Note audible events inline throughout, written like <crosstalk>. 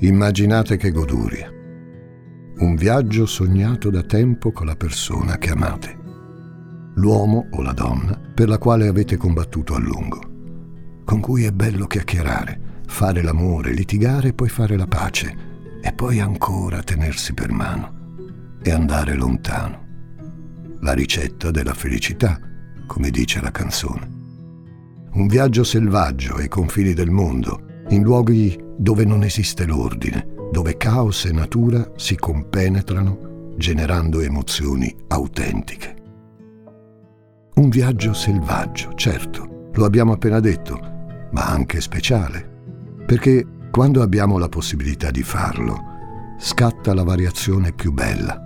Immaginate che goduria. Un viaggio sognato da tempo con la persona che amate. L'uomo o la donna per la quale avete combattuto a lungo. Con cui è bello chiacchierare, fare l'amore, litigare e poi fare la pace. E poi ancora tenersi per mano. E andare lontano. La ricetta della felicità, come dice la canzone. Un viaggio selvaggio ai confini del mondo, in luoghi dove non esiste l'ordine, dove caos e natura si compenetrano generando emozioni autentiche. Un viaggio selvaggio, certo, lo abbiamo appena detto, ma anche speciale, perché quando abbiamo la possibilità di farlo, scatta la variazione più bella,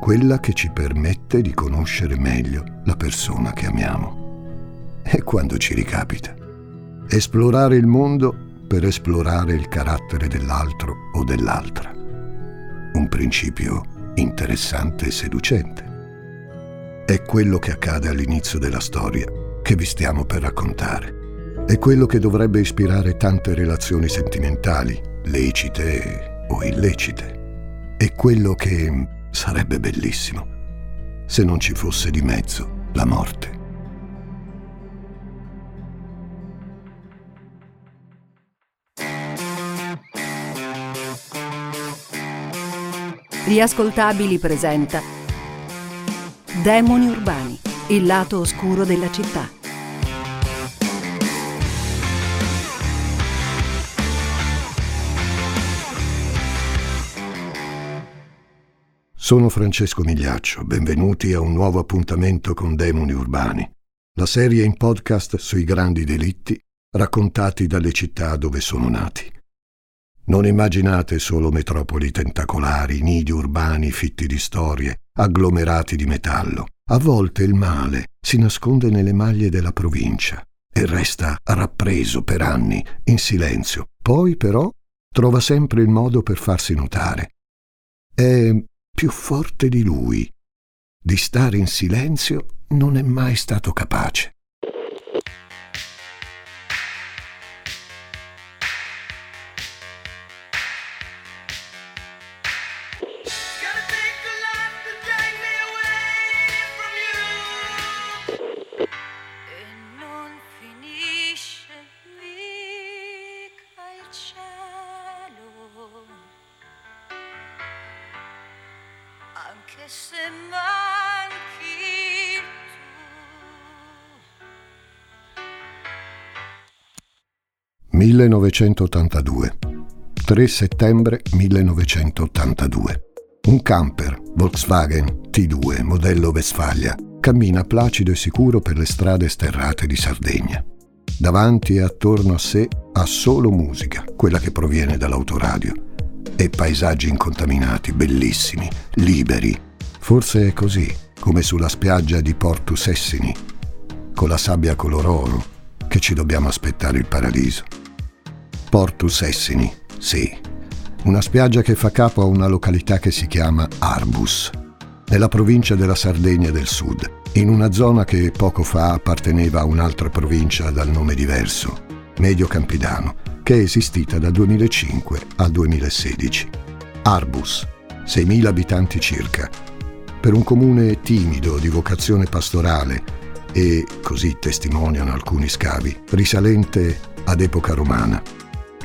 quella che ci permette di conoscere meglio la persona che amiamo. E quando ci ricapita. Esplorare il mondo per esplorare il carattere dell'altro o dell'altra. Un principio interessante e seducente. È quello che accade all'inizio della storia che vi stiamo per raccontare. È quello che dovrebbe ispirare tante relazioni sentimentali, lecite o illecite. È quello che sarebbe bellissimo se non ci fosse di mezzo la morte. Riascoltabili presenta Demoni urbani, il lato oscuro della città. Sono Francesco Migliaccio, benvenuti a un nuovo appuntamento con Demoni urbani, la serie in podcast sui grandi delitti raccontati dalle città dove sono nati. Non immaginate solo metropoli tentacolari, nidi urbani fitti di storie, agglomerati di metallo. A volte il male si nasconde nelle maglie della provincia e resta rappreso per anni, in silenzio. Poi però trova sempre il modo per farsi notare. È più forte di lui. Di stare in silenzio non è mai stato capace. 1982. 3 settembre 1982. Un camper Volkswagen T2 modello Westfalia cammina placido e sicuro per le strade sterrate di Sardegna. Davanti e attorno a sé ha solo musica, quella che proviene dall'autoradio, e paesaggi incontaminati, bellissimi, liberi. Forse è così, come sulla spiaggia di Porto Sessini, con la sabbia color oro, che ci dobbiamo aspettare il paradiso. Portus Essini, sì, una spiaggia che fa capo a una località che si chiama Arbus, nella provincia della Sardegna del Sud, in una zona che poco fa apparteneva a un'altra provincia dal nome diverso, Medio Campidano, che è esistita dal 2005 al 2016. Arbus, 6.000 abitanti circa, per un comune timido di vocazione pastorale e, così testimoniano alcuni scavi, risalente ad epoca romana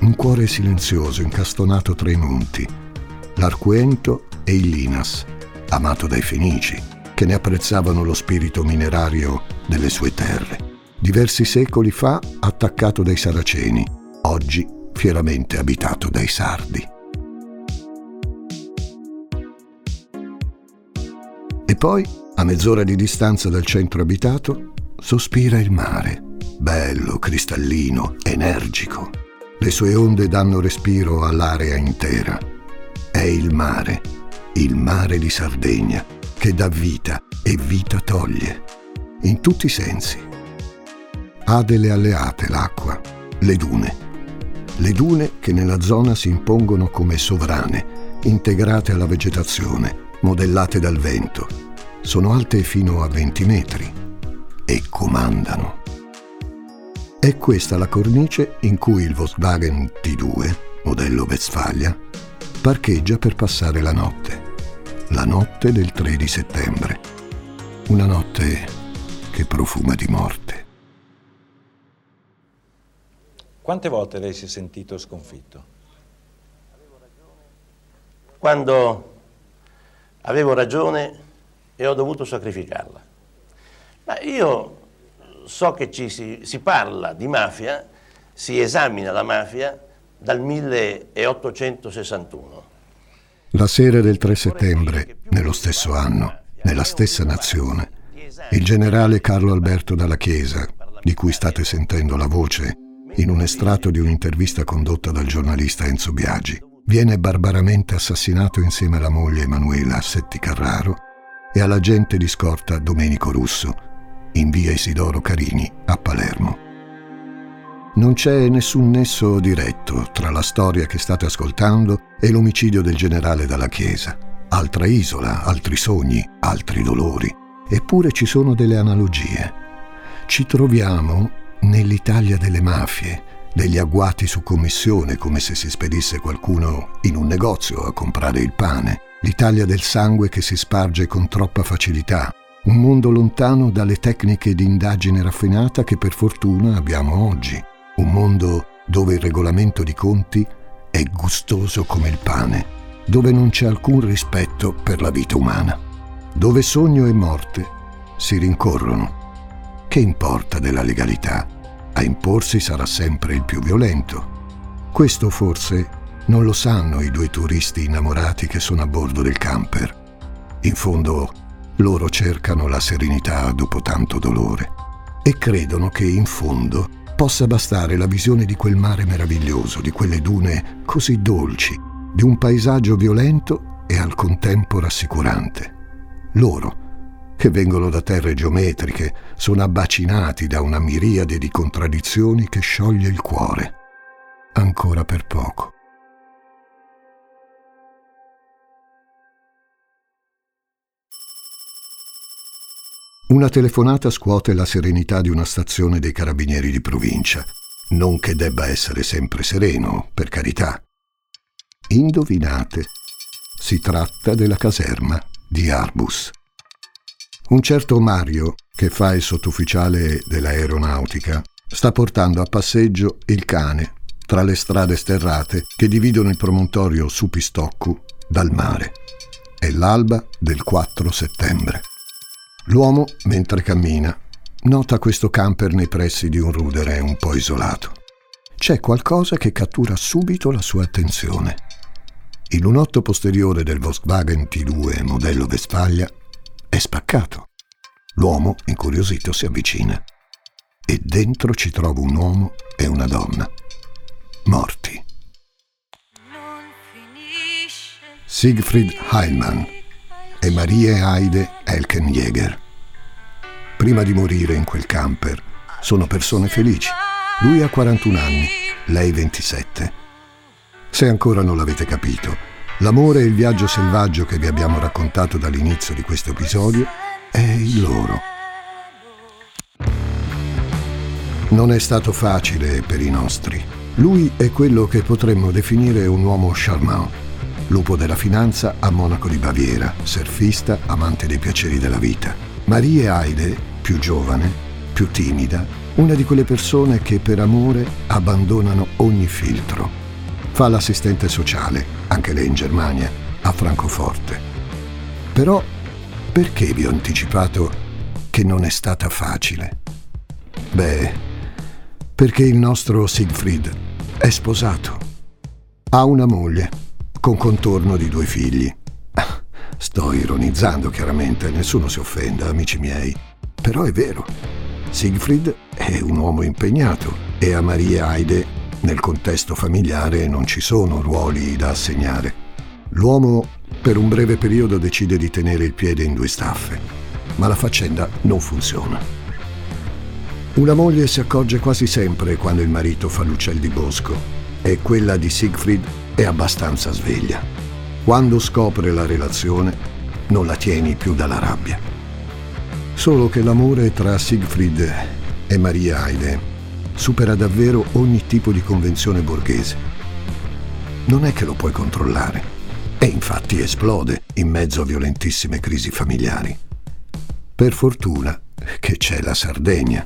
un cuore silenzioso incastonato tra i monti, l'Arquento e il Linas, amato dai Fenici, che ne apprezzavano lo spirito minerario delle sue terre. Diversi secoli fa attaccato dai Saraceni, oggi fieramente abitato dai Sardi. Poi, a mezz'ora di distanza dal centro abitato, sospira il mare, bello, cristallino, energico le sue onde danno respiro all'area intera. È il mare, il mare di Sardegna, che dà vita e vita toglie, in tutti i sensi. Ha delle alleate l'acqua, le dune. Le dune che nella zona si impongono come sovrane, integrate alla vegetazione, modellate dal vento. Sono alte fino a 20 metri e comandano. È questa la cornice in cui il Volkswagen T2, modello Westfalia, parcheggia per passare la notte. La notte del 3 di settembre. Una notte che profuma di morte. Quante volte lei si è sentito sconfitto? Quando avevo ragione e ho dovuto sacrificarla. Ma io so che ci si, si parla di mafia, si esamina la mafia dal 1861. La sera del 3 settembre, nello stesso anno, nella stessa nazione, il generale Carlo Alberto Dalla Chiesa, di cui state sentendo la voce, in un estratto di un'intervista condotta dal giornalista Enzo Biagi, viene barbaramente assassinato insieme alla moglie Emanuela Setti Carraro e all'agente di scorta Domenico Russo, in via Isidoro Carini a Palermo. Non c'è nessun nesso diretto tra la storia che state ascoltando e l'omicidio del generale dalla Chiesa. Altra isola, altri sogni, altri dolori. Eppure ci sono delle analogie. Ci troviamo nell'Italia delle mafie, degli agguati su commissione come se si spedisse qualcuno in un negozio a comprare il pane, l'Italia del sangue che si sparge con troppa facilità, un mondo lontano dalle tecniche di indagine raffinata che per fortuna abbiamo oggi, un mondo dove il regolamento di conti è gustoso come il pane, dove non c'è alcun rispetto per la vita umana, dove sogno e morte si rincorrono. Che importa della legalità? A imporsi sarà sempre il più violento. Questo forse non lo sanno i due turisti innamorati che sono a bordo del camper. In fondo loro cercano la serenità dopo tanto dolore e credono che in fondo possa bastare la visione di quel mare meraviglioso, di quelle dune così dolci, di un paesaggio violento e al contempo rassicurante. Loro, che vengono da terre geometriche, sono abbacinati da una miriade di contraddizioni che scioglie il cuore. Ancora per poco. Una telefonata scuote la serenità di una stazione dei carabinieri di provincia. Non che debba essere sempre sereno, per carità. Indovinate, si tratta della caserma di Arbus. Un certo Mario, che fa il sottufficiale dell'aeronautica, sta portando a passeggio il cane tra le strade sterrate che dividono il promontorio su Pistoccu dal mare. È l'alba del 4 settembre. L'uomo, mentre cammina, nota questo camper nei pressi di un rudere un po' isolato. C'è qualcosa che cattura subito la sua attenzione. Il lunotto posteriore del Volkswagen T2 modello Vespaglia è spaccato. L'uomo, incuriosito, si avvicina e dentro ci trova un uomo e una donna, morti. Siegfried Heilmann e Marie Heide Elkenjäger. Prima di morire in quel camper, sono persone felici. Lui ha 41 anni, lei 27. Se ancora non l'avete capito, l'amore e il viaggio selvaggio che vi abbiamo raccontato dall'inizio di questo episodio è il loro. Non è stato facile per i nostri. Lui è quello che potremmo definire un uomo charmant lupo della finanza a Monaco di Baviera, surfista, amante dei piaceri della vita. Marie Heide, più giovane, più timida, una di quelle persone che per amore abbandonano ogni filtro. Fa l'assistente sociale, anche lei in Germania, a Francoforte. Però perché vi ho anticipato che non è stata facile? Beh, perché il nostro Siegfried è sposato. Ha una moglie con contorno di due figli. Sto ironizzando chiaramente, nessuno si offenda, amici miei. Però è vero. Siegfried è un uomo impegnato e a Maria Heide nel contesto familiare non ci sono ruoli da assegnare. L'uomo per un breve periodo decide di tenere il piede in due staffe, ma la faccenda non funziona. Una moglie si accorge quasi sempre quando il marito fa l'uccel di bosco e quella di Siegfried è abbastanza sveglia. Quando scopre la relazione, non la tieni più dalla rabbia. Solo che l'amore tra Siegfried e Maria Heide supera davvero ogni tipo di convenzione borghese. non è che lo puoi controllare. E infatti esplode in mezzo a violentissime crisi familiari. Per fortuna che c'è la Sardegna.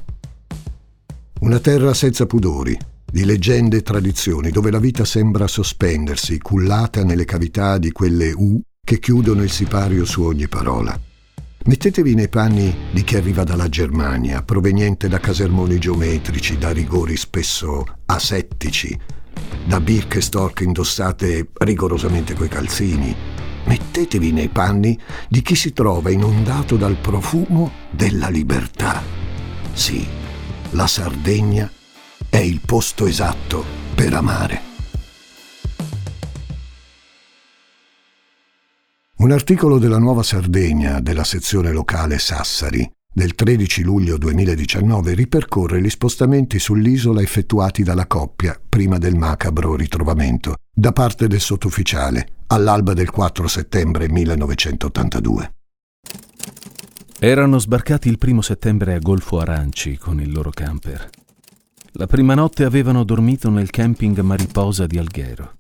Una terra senza pudori, di leggende e tradizioni, dove la vita sembra sospendersi, cullata nelle cavità di quelle U che chiudono il sipario su ogni parola. Mettetevi nei panni di chi arriva dalla Germania, proveniente da casermoni geometrici, da rigori spesso asettici, da Birkenstock indossate rigorosamente coi calzini. Mettetevi nei panni di chi si trova inondato dal profumo della libertà. Sì, la Sardegna è il posto esatto per amare. Un articolo della Nuova Sardegna della sezione locale Sassari del 13 luglio 2019 ripercorre gli spostamenti sull'isola effettuati dalla coppia prima del macabro ritrovamento da parte del sottufficiale all'alba del 4 settembre 1982. Erano sbarcati il primo settembre a Golfo Aranci con il loro camper. La prima notte avevano dormito nel camping Mariposa di Alghero.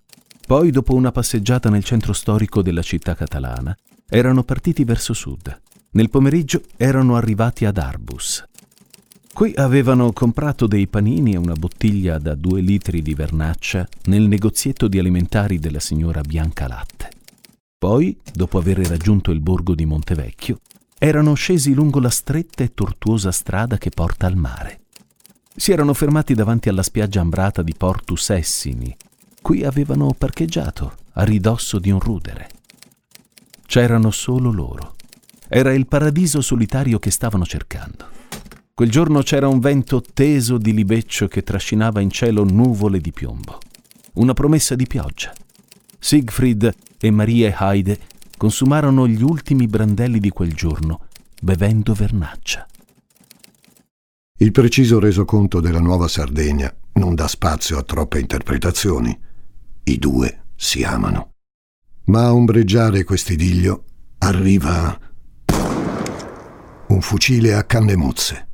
Poi, dopo una passeggiata nel centro storico della città catalana, erano partiti verso sud. Nel pomeriggio erano arrivati ad Arbus. Qui avevano comprato dei panini e una bottiglia da due litri di vernaccia nel negozietto di alimentari della signora Bianca Latte. Poi, dopo aver raggiunto il borgo di Montevecchio, erano scesi lungo la stretta e tortuosa strada che porta al mare. Si erano fermati davanti alla spiaggia ambrata di Portus Essini. Qui avevano parcheggiato, a ridosso di un rudere. C'erano solo loro era il paradiso solitario che stavano cercando. Quel giorno c'era un vento teso di libeccio che trascinava in cielo nuvole di piombo. Una promessa di pioggia. Siegfried e Maria Heide consumarono gli ultimi brandelli di quel giorno, bevendo vernaccia. Il preciso resoconto della Nuova Sardegna non dà spazio a troppe interpretazioni. I due si amano. Ma a ombreggiare quest'idillio arriva un fucile a canne mozze.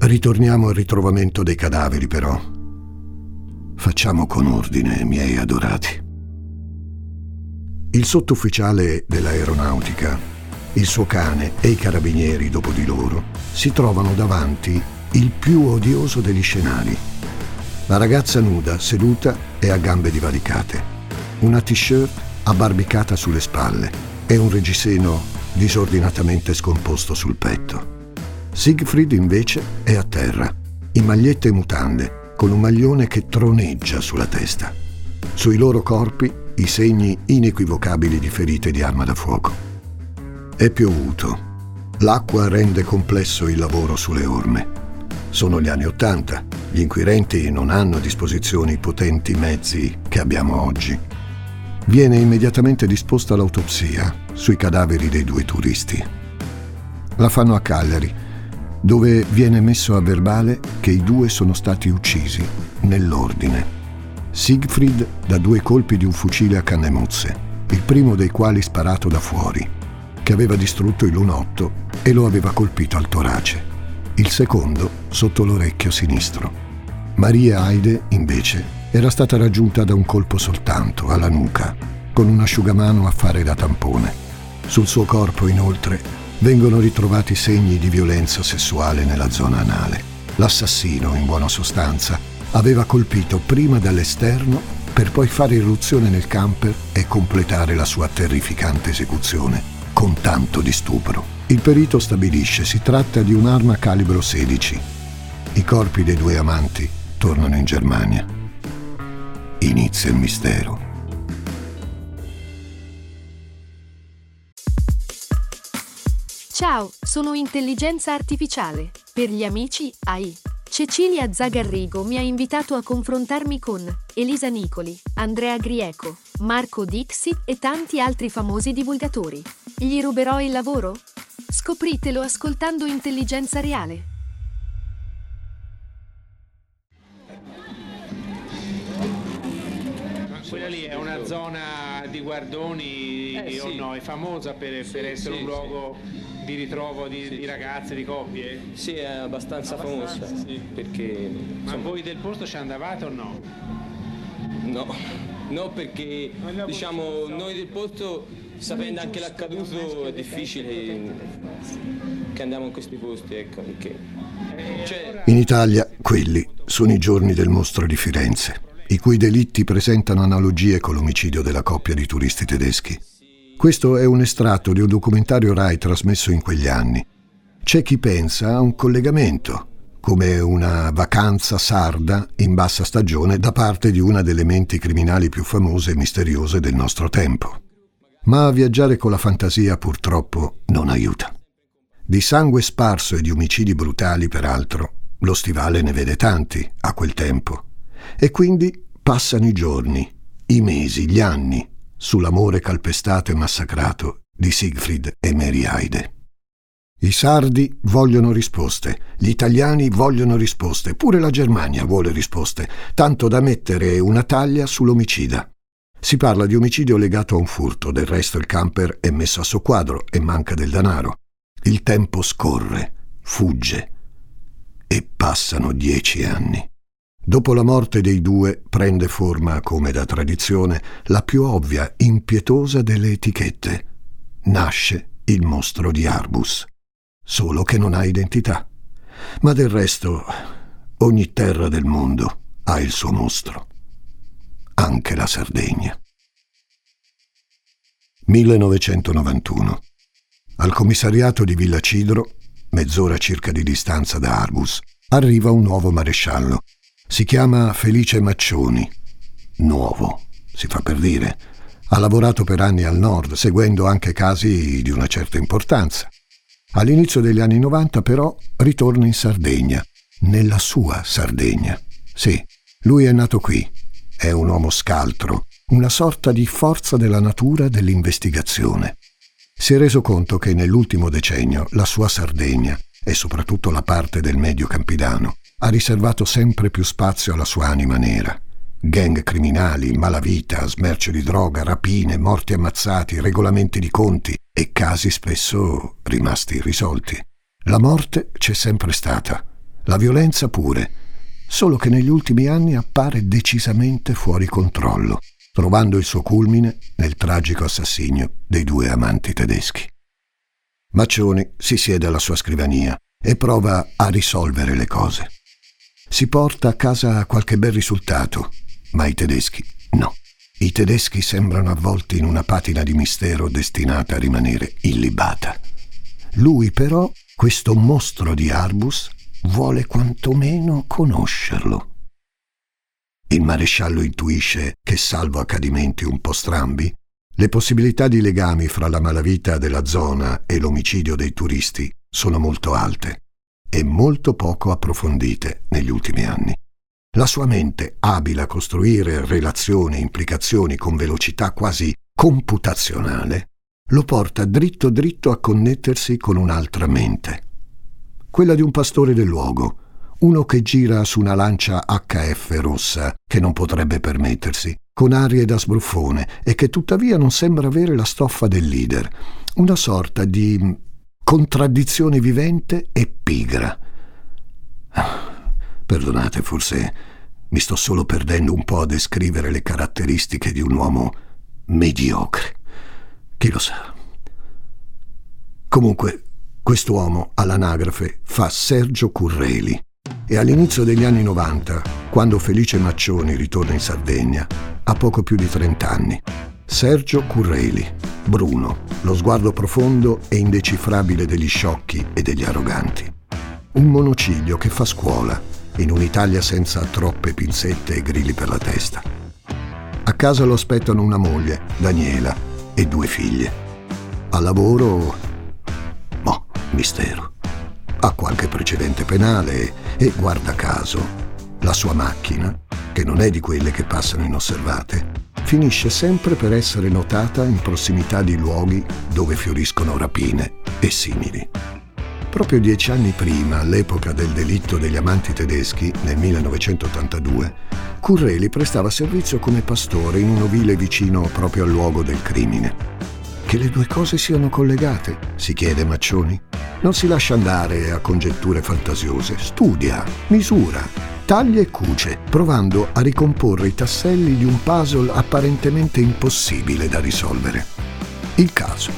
Ritorniamo al ritrovamento dei cadaveri, però. Facciamo con ordine, miei adorati. Il sottufficiale dell'aeronautica, il suo cane e i carabinieri dopo di loro si trovano davanti il più odioso degli scenari. La ragazza nuda, seduta e a gambe divaricate. Una t-shirt abbarbicata sulle spalle e un reggiseno disordinatamente scomposto sul petto. Siegfried invece è a terra, in magliette e mutande, con un maglione che troneggia sulla testa. Sui loro corpi i segni inequivocabili di ferite di arma da fuoco. È piovuto. L'acqua rende complesso il lavoro sulle orme. Sono gli anni Ottanta. Gli inquirenti non hanno a disposizione i potenti mezzi che abbiamo oggi. Viene immediatamente disposta l'autopsia sui cadaveri dei due turisti. La fanno a Cagliari, dove viene messo a verbale che i due sono stati uccisi nell'ordine. Siegfried da due colpi di un fucile a canne mozze, il primo dei quali sparato da fuori, che aveva distrutto il lunotto e lo aveva colpito al torace. Il secondo sotto l'orecchio sinistro. Maria Heide, invece, era stata raggiunta da un colpo soltanto, alla nuca, con un asciugamano a fare da tampone. Sul suo corpo, inoltre, vengono ritrovati segni di violenza sessuale nella zona anale. L'assassino, in buona sostanza, aveva colpito prima dall'esterno per poi fare irruzione nel camper e completare la sua terrificante esecuzione, con tanto di stupro. Il perito stabilisce si tratta di un'arma calibro 16. I corpi dei due amanti tornano in Germania. Inizia il mistero. Ciao, sono intelligenza artificiale. Per gli amici, AI. Cecilia Zagarrigo mi ha invitato a confrontarmi con Elisa Nicoli, Andrea Grieco, Marco Dixi e tanti altri famosi divulgatori. Gli ruberò il lavoro? Scopritelo ascoltando Intelligenza Reale. Quella lì è una zona di guardoni Eh, o sì. no? È famosa per, Sì, per essere sì, un luogo di ritrovo di, Sì, di ragazze, di coppie? Sì, è abbastanza, famosa, perché Ma insomma, voi del posto ci andavate o no? No, <laughs> no perché diciamo noi del posto, sapendo anche l'accaduto, è difficile che andiamo in questi posti, ecco, perché... Cioè... In Italia quelli sono i giorni del mostro di Firenze, i cui delitti presentano analogie con l'omicidio della coppia di turisti tedeschi. Questo è un estratto di un documentario RAI trasmesso in quegli anni. C'è chi pensa a un collegamento, come una vacanza sarda in bassa stagione da parte di una delle menti criminali più famose e misteriose del nostro tempo. Ma viaggiare con la fantasia purtroppo non aiuta. Di sangue sparso e di omicidi brutali, peraltro, lo stivale ne vede tanti a quel tempo. E quindi passano i giorni, i mesi, gli anni sull'amore calpestato e massacrato di Siegfried e Meriaide. I sardi vogliono risposte, gli italiani vogliono risposte, pure la Germania vuole risposte, tanto da mettere una taglia sull'omicida. Si parla di omicidio legato a un furto, del resto il camper è messo a soqquadro e manca del denaro. Il tempo scorre, fugge e passano dieci anni. Dopo la morte dei due prende forma, come da tradizione, la più ovvia, impietosa delle etichette. Nasce il mostro di Arbus, solo che non ha identità. Ma del resto, ogni terra del mondo ha il suo mostro, anche la Sardegna. 1991. Al commissariato di Villa Cidro, mezz'ora circa di distanza da Arbus, arriva un nuovo maresciallo si chiama Felice Maccioni. Nuovo, si fa per dire. Ha lavorato per anni al nord, seguendo anche casi di una certa importanza. All'inizio degli anni 90 però ritorna in Sardegna, nella sua Sardegna. Sì, lui è nato qui, è un uomo scaltro, una sorta di forza della natura dell'investigazione. Si è reso conto che nell'ultimo decennio la sua Sardegna, e soprattutto la parte del medio campidano, ha riservato sempre più spazio alla sua anima nera. Gang criminali, malavita, smercio di droga, rapine, morti ammazzati, regolamenti di conti e casi spesso rimasti irrisolti. La morte c'è sempre stata, la violenza pure, solo che negli ultimi anni appare decisamente fuori controllo, trovando il suo culmine nel tragico assassinio dei due amanti tedeschi. Maccioni si siede alla sua scrivania e prova a risolvere le cose. Si porta a casa qualche bel risultato, ma i tedeschi no. I tedeschi sembrano avvolti in una patina di mistero destinata a rimanere illibata. Lui però, questo mostro di Arbus, vuole quantomeno conoscerlo. Il maresciallo intuisce che, salvo accadimenti un po' strambi, le possibilità di legami fra la malavita della zona e l'omicidio dei turisti sono molto alte e molto poco approfondite negli ultimi anni. La sua mente, abile a costruire relazioni e implicazioni con velocità quasi computazionale, lo porta dritto dritto a connettersi con un'altra mente, quella di un pastore del luogo, uno che gira su una lancia HF rossa che non potrebbe permettersi, con arie da sbruffone e che tuttavia non sembra avere la stoffa del leader, una sorta di contraddizione vivente e pigra. Perdonate, forse mi sto solo perdendo un po' a descrivere le caratteristiche di un uomo mediocre. Chi lo sa? Comunque, quest'uomo all'anagrafe fa Sergio Curreli e all'inizio degli anni 90, quando Felice Maccioni ritorna in Sardegna, ha poco più di 30 anni. Sergio Curreli, Bruno, lo sguardo profondo e indecifrabile degli sciocchi e degli arroganti. Un monociglio che fa scuola in un'Italia senza troppe pinzette e grilli per la testa. A casa lo aspettano una moglie, Daniela, e due figlie. A lavoro... Mistero. Ha qualche precedente penale e, guarda caso, la sua macchina, che non è di quelle che passano inosservate, finisce sempre per essere notata in prossimità di luoghi dove fioriscono rapine e simili. Proprio dieci anni prima, all'epoca del delitto degli amanti tedeschi, nel 1982, Curreli prestava servizio come pastore in un ovile vicino proprio al luogo del crimine. Che le due cose siano collegate, si chiede Maccioni. Non si lascia andare a congetture fantasiose, studia, misura taglia e cuce, provando a ricomporre i tasselli di un puzzle apparentemente impossibile da risolvere. Il caso,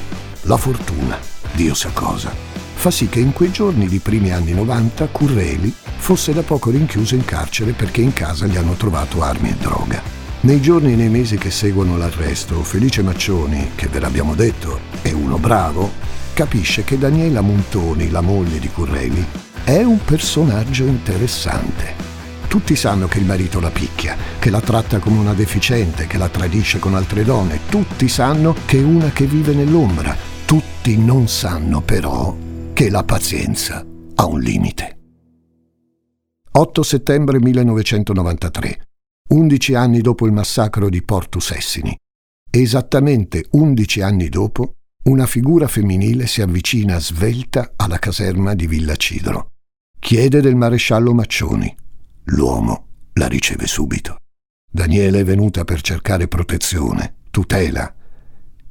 la fortuna, Dio sa cosa, fa sì che in quei giorni di primi anni 90 Curreli fosse da poco rinchiuso in carcere perché in casa gli hanno trovato armi e droga. Nei giorni e nei mesi che seguono l'arresto, Felice Maccioni, che ve l'abbiamo detto è uno bravo, capisce che Daniela Montoni, la moglie di Curreli, è un personaggio interessante. Tutti sanno che il marito la picchia, che la tratta come una deficiente, che la tradisce con altre donne. Tutti sanno che è una che vive nell'ombra. Tutti non sanno però che la pazienza ha un limite. 8 settembre 1993, 11 anni dopo il massacro di Portus Essini. Esattamente 11 anni dopo, una figura femminile si avvicina svelta alla caserma di Villa Cidro. Chiede del maresciallo Maccioni. L'uomo la riceve subito. Daniele è venuta per cercare protezione, tutela.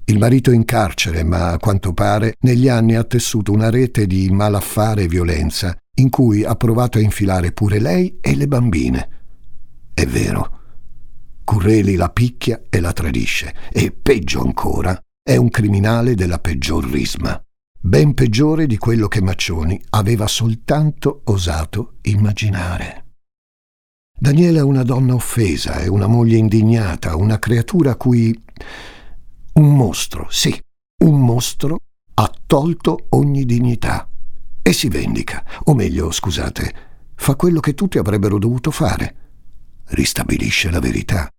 Il marito è in carcere, ma a quanto pare negli anni ha tessuto una rete di malaffare e violenza in cui ha provato a infilare pure lei e le bambine. È vero. Curreli la picchia e la tradisce e, peggio ancora, è un criminale della peggior risma, ben peggiore di quello che Maccioni aveva soltanto osato immaginare. Daniela è una donna offesa, è una moglie indignata, una creatura a cui un mostro, sì, un mostro ha tolto ogni dignità e si vendica, o meglio, scusate, fa quello che tutti avrebbero dovuto fare. Ristabilisce la verità.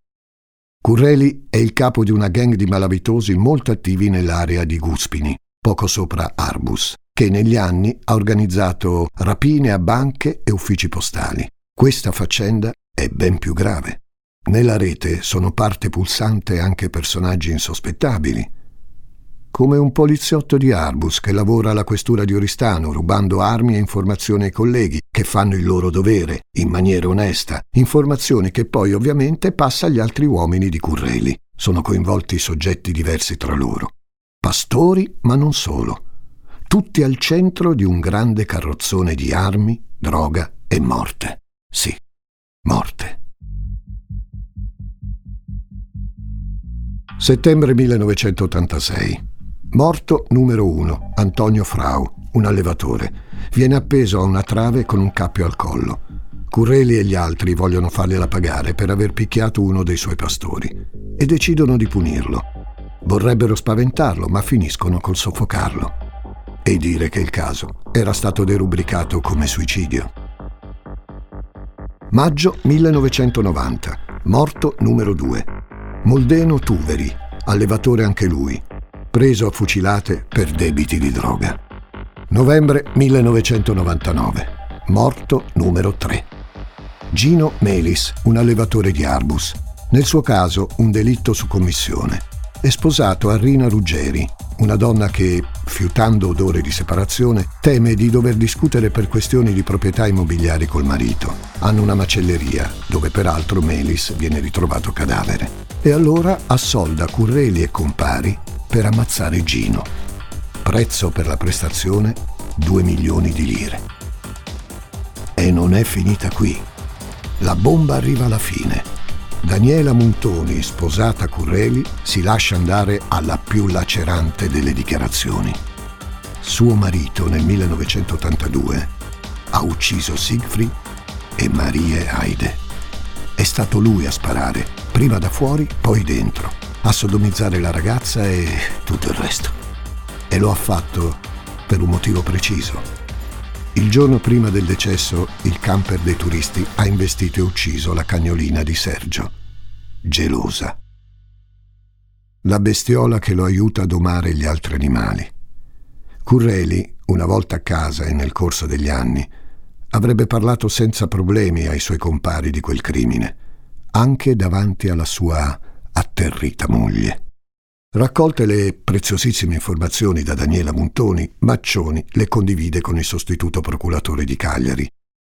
Curreli è il capo di una gang di malavitosi molto attivi nell'area di Guspini, poco sopra Arbus, che negli anni ha organizzato rapine a banche e uffici postali. Questa faccenda è ben più grave. Nella rete sono parte pulsante anche personaggi insospettabili, come un poliziotto di Arbus che lavora alla questura di Oristano rubando armi e informazioni ai colleghi che fanno il loro dovere in maniera onesta, informazioni che poi ovviamente passa agli altri uomini di Curreli. Sono coinvolti soggetti diversi tra loro. Pastori, ma non solo. Tutti al centro di un grande carrozzone di armi, droga e morte. Sì, morte. Settembre 1986. Morto numero uno, Antonio Frau, un allevatore. Viene appeso a una trave con un cappio al collo. Curreli e gli altri vogliono fargliela pagare per aver picchiato uno dei suoi pastori e decidono di punirlo. Vorrebbero spaventarlo, ma finiscono col soffocarlo e dire che il caso era stato derubricato come suicidio. Maggio 1990. Morto numero 2. Moldeno Tuveri, allevatore anche lui, preso a fucilate per debiti di droga. Novembre 1999. Morto numero 3. Gino Melis, un allevatore di Arbus. Nel suo caso un delitto su commissione. È sposato a Rina Ruggeri, una donna che, fiutando odore di separazione, teme di dover discutere per questioni di proprietà immobiliari col marito. Hanno una macelleria, dove peraltro Melis viene ritrovato cadavere. E allora assolda Curreli e compari per ammazzare Gino. Prezzo per la prestazione 2 milioni di lire. E non è finita qui. La bomba arriva alla fine Daniela Montoni, sposata a Curreli, si lascia andare alla più lacerante delle dichiarazioni. Suo marito nel 1982 ha ucciso Siegfried e Marie Heide. È stato lui a sparare, prima da fuori, poi dentro, a sodomizzare la ragazza e tutto il resto. E lo ha fatto per un motivo preciso. Il giorno prima del decesso, il camper dei turisti ha investito e ucciso la cagnolina di Sergio, gelosa. La bestiola che lo aiuta a domare gli altri animali. Curreli, una volta a casa e nel corso degli anni, avrebbe parlato senza problemi ai suoi compari di quel crimine, anche davanti alla sua atterrita moglie. Raccolte le preziosissime informazioni da Daniela Montoni, Maccioni le condivide con il sostituto procuratore di Cagliari,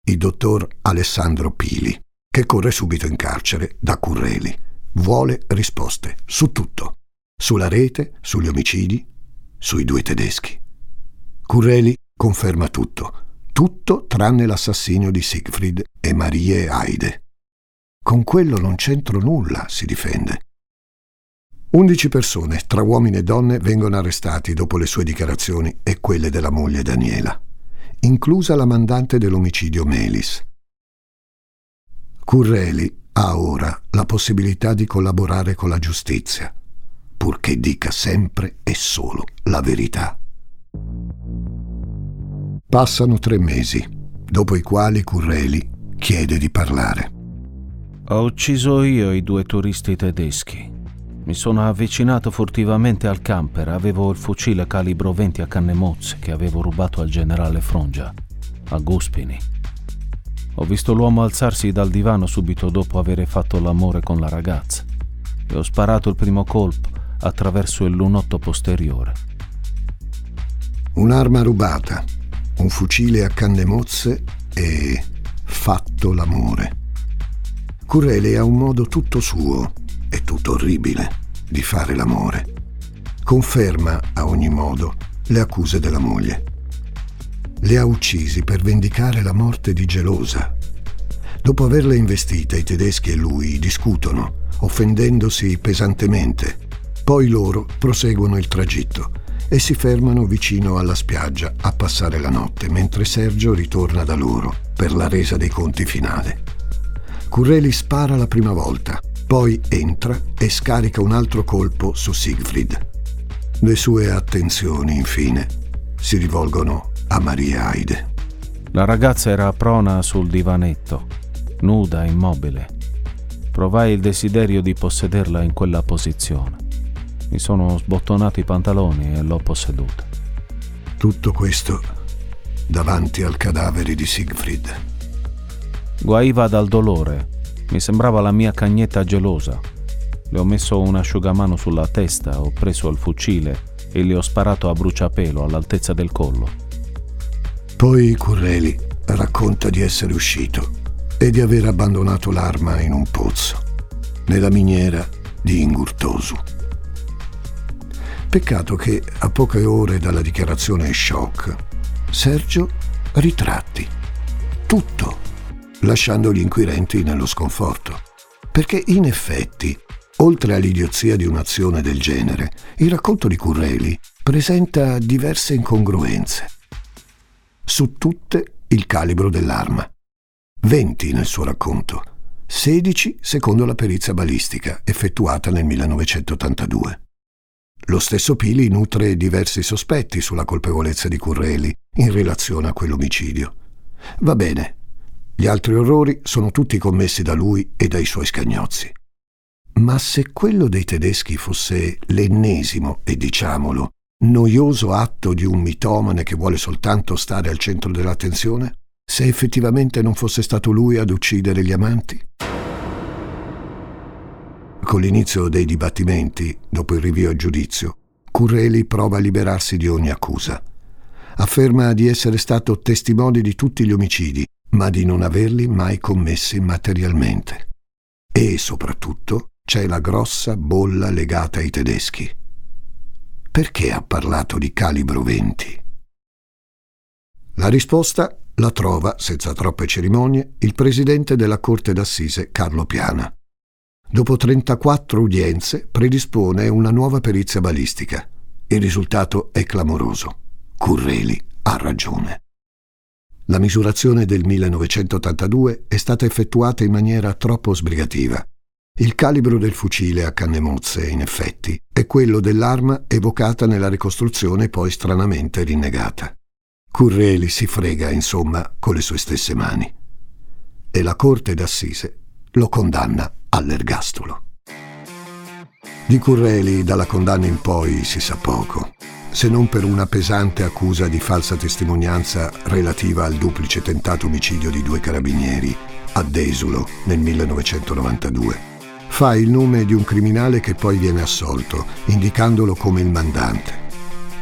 il dottor Alessandro Pili, che corre subito in carcere da Curreli. Vuole risposte su tutto, sulla rete, sugli omicidi, sui due tedeschi. Curreli conferma tutto, Tutto tranne l'assassinio di Siegfried e Marie Heide. Con quello non c'entro nulla, si difende. Undici persone, tra uomini e donne, vengono arrestati dopo le sue dichiarazioni e quelle della moglie Daniela, inclusa la mandante dell'omicidio Melis. Curreli ha ora la possibilità di collaborare con la giustizia, purché dica sempre e solo la verità. Passano tre mesi, dopo i quali Curreli chiede di parlare. Ho ucciso io i due turisti tedeschi. Mi sono avvicinato furtivamente al camper, avevo il fucile calibro 20 a canne mozze che avevo rubato al generale Frongia, a Guspini. Ho visto l'uomo alzarsi dal divano subito dopo aver fatto l'amore con la ragazza e ho sparato il primo colpo attraverso il lunotto posteriore. Un'arma rubata, un fucile a canne mozze e fatto l'amore. Currele ha un modo tutto suo e tutto orribile di fare l'amore. Conferma a ogni modo le accuse della moglie. Le ha uccisi per vendicare la morte di Gelosa. Dopo averle investite, i tedeschi e lui discutono, offendendosi pesantemente. Poi loro proseguono il tragitto e si fermano vicino alla spiaggia a passare la notte, mentre Sergio ritorna da loro per la resa dei conti finale. Curreli spara la prima volta, poi entra e scarica un altro colpo su Siegfried. Le sue attenzioni, infine, si rivolgono a Maria Heide. La ragazza era prona sul divanetto, nuda, immobile. Provai il desiderio di possederla in quella posizione. Mi sono sbottonato i pantaloni e l'ho posseduta. Tutto questo davanti al cadavere di Siegfried. Guaiva dal dolore. Mi sembrava la mia cagnetta gelosa. Le ho messo un asciugamano sulla testa, ho preso il fucile e le ho sparato a bruciapelo all'altezza del collo. Poi Curreli racconta di essere uscito e di aver abbandonato l'arma in un pozzo, nella miniera di Ingurtosu. Peccato che a poche ore dalla dichiarazione shock, Sergio ritratti tutto lasciando gli inquirenti nello sconforto. Perché in effetti, oltre all'idiozia di un'azione del genere, il racconto di Curreli presenta diverse incongruenze. Su tutte il calibro dell'arma. 20 nel suo racconto, 16 secondo la perizia balistica effettuata nel 1982. Lo stesso Pili nutre diversi sospetti sulla colpevolezza di Curreli in relazione a quell'omicidio. Va bene, gli altri orrori sono tutti commessi da lui e dai suoi scagnozzi. Ma se quello dei tedeschi fosse l'ennesimo, e diciamolo, noioso atto di un mitomane che vuole soltanto stare al centro dell'attenzione? Se effettivamente non fosse stato lui ad uccidere gli amanti? Con l'inizio dei dibattimenti, dopo il rinvio a giudizio, Curreli prova a liberarsi di ogni accusa. Afferma di essere stato testimone di tutti gli omicidi ma di non averli mai commessi materialmente. E soprattutto c'è la grossa bolla legata ai tedeschi. Perché ha parlato di calibro 20? La risposta la trova, senza troppe cerimonie, il presidente della Corte d'Assise Carlo Piana. Dopo 34 udienze predispone una nuova perizia balistica. Il risultato è clamoroso. Curreli ha ragione. La misurazione del 1982 è stata effettuata in maniera troppo sbrigativa. Il calibro del fucile a canne mozze, in effetti, è quello dell'arma evocata nella ricostruzione poi stranamente rinnegata. Curreli si frega, insomma, con le sue stesse mani. E la Corte d'Assise lo condanna all'ergastolo. Di Curreli dalla condanna in poi si sa poco se non per una pesante accusa di falsa testimonianza relativa al duplice tentato omicidio di due carabinieri a Desulo nel 1992. Fa il nome di un criminale che poi viene assolto, indicandolo come il mandante.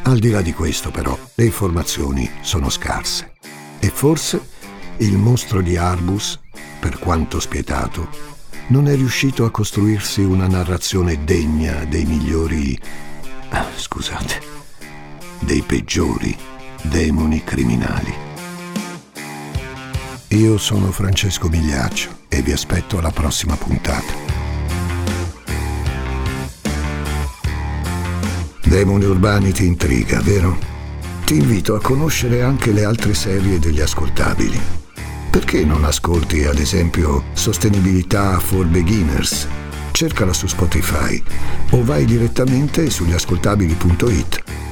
Al di là di questo, però, le informazioni sono scarse. E forse il mostro di Arbus, per quanto spietato, non è riuscito a costruirsi una narrazione degna dei migliori... Ah, scusate dei peggiori demoni criminali. Io sono Francesco Migliaccio e vi aspetto alla prossima puntata. Demoni urbani ti intriga, vero? Ti invito a conoscere anche le altre serie degli ascoltabili. Perché non ascolti, ad esempio, Sostenibilità for Beginners? Cercala su Spotify o vai direttamente sugli ascoltabili.it.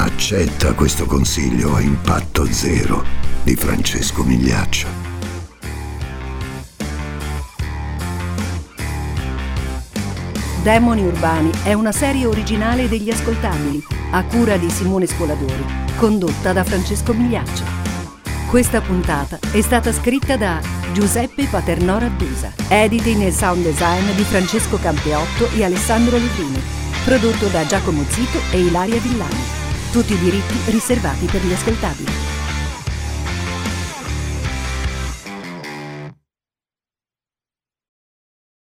Accetta questo consiglio a impatto zero di Francesco Migliaccio. Demoni Urbani è una serie originale degli ascoltabili, a cura di Simone Spoladori, condotta da Francesco Migliaccio. Questa puntata è stata scritta da Giuseppe Paternò Raddusa, editing e sound design di Francesco Campeotto e Alessandro Levrini, prodotto da Giacomo Zito e Ilaria Villani. Tutti i diritti riservati per gli ascoltabili.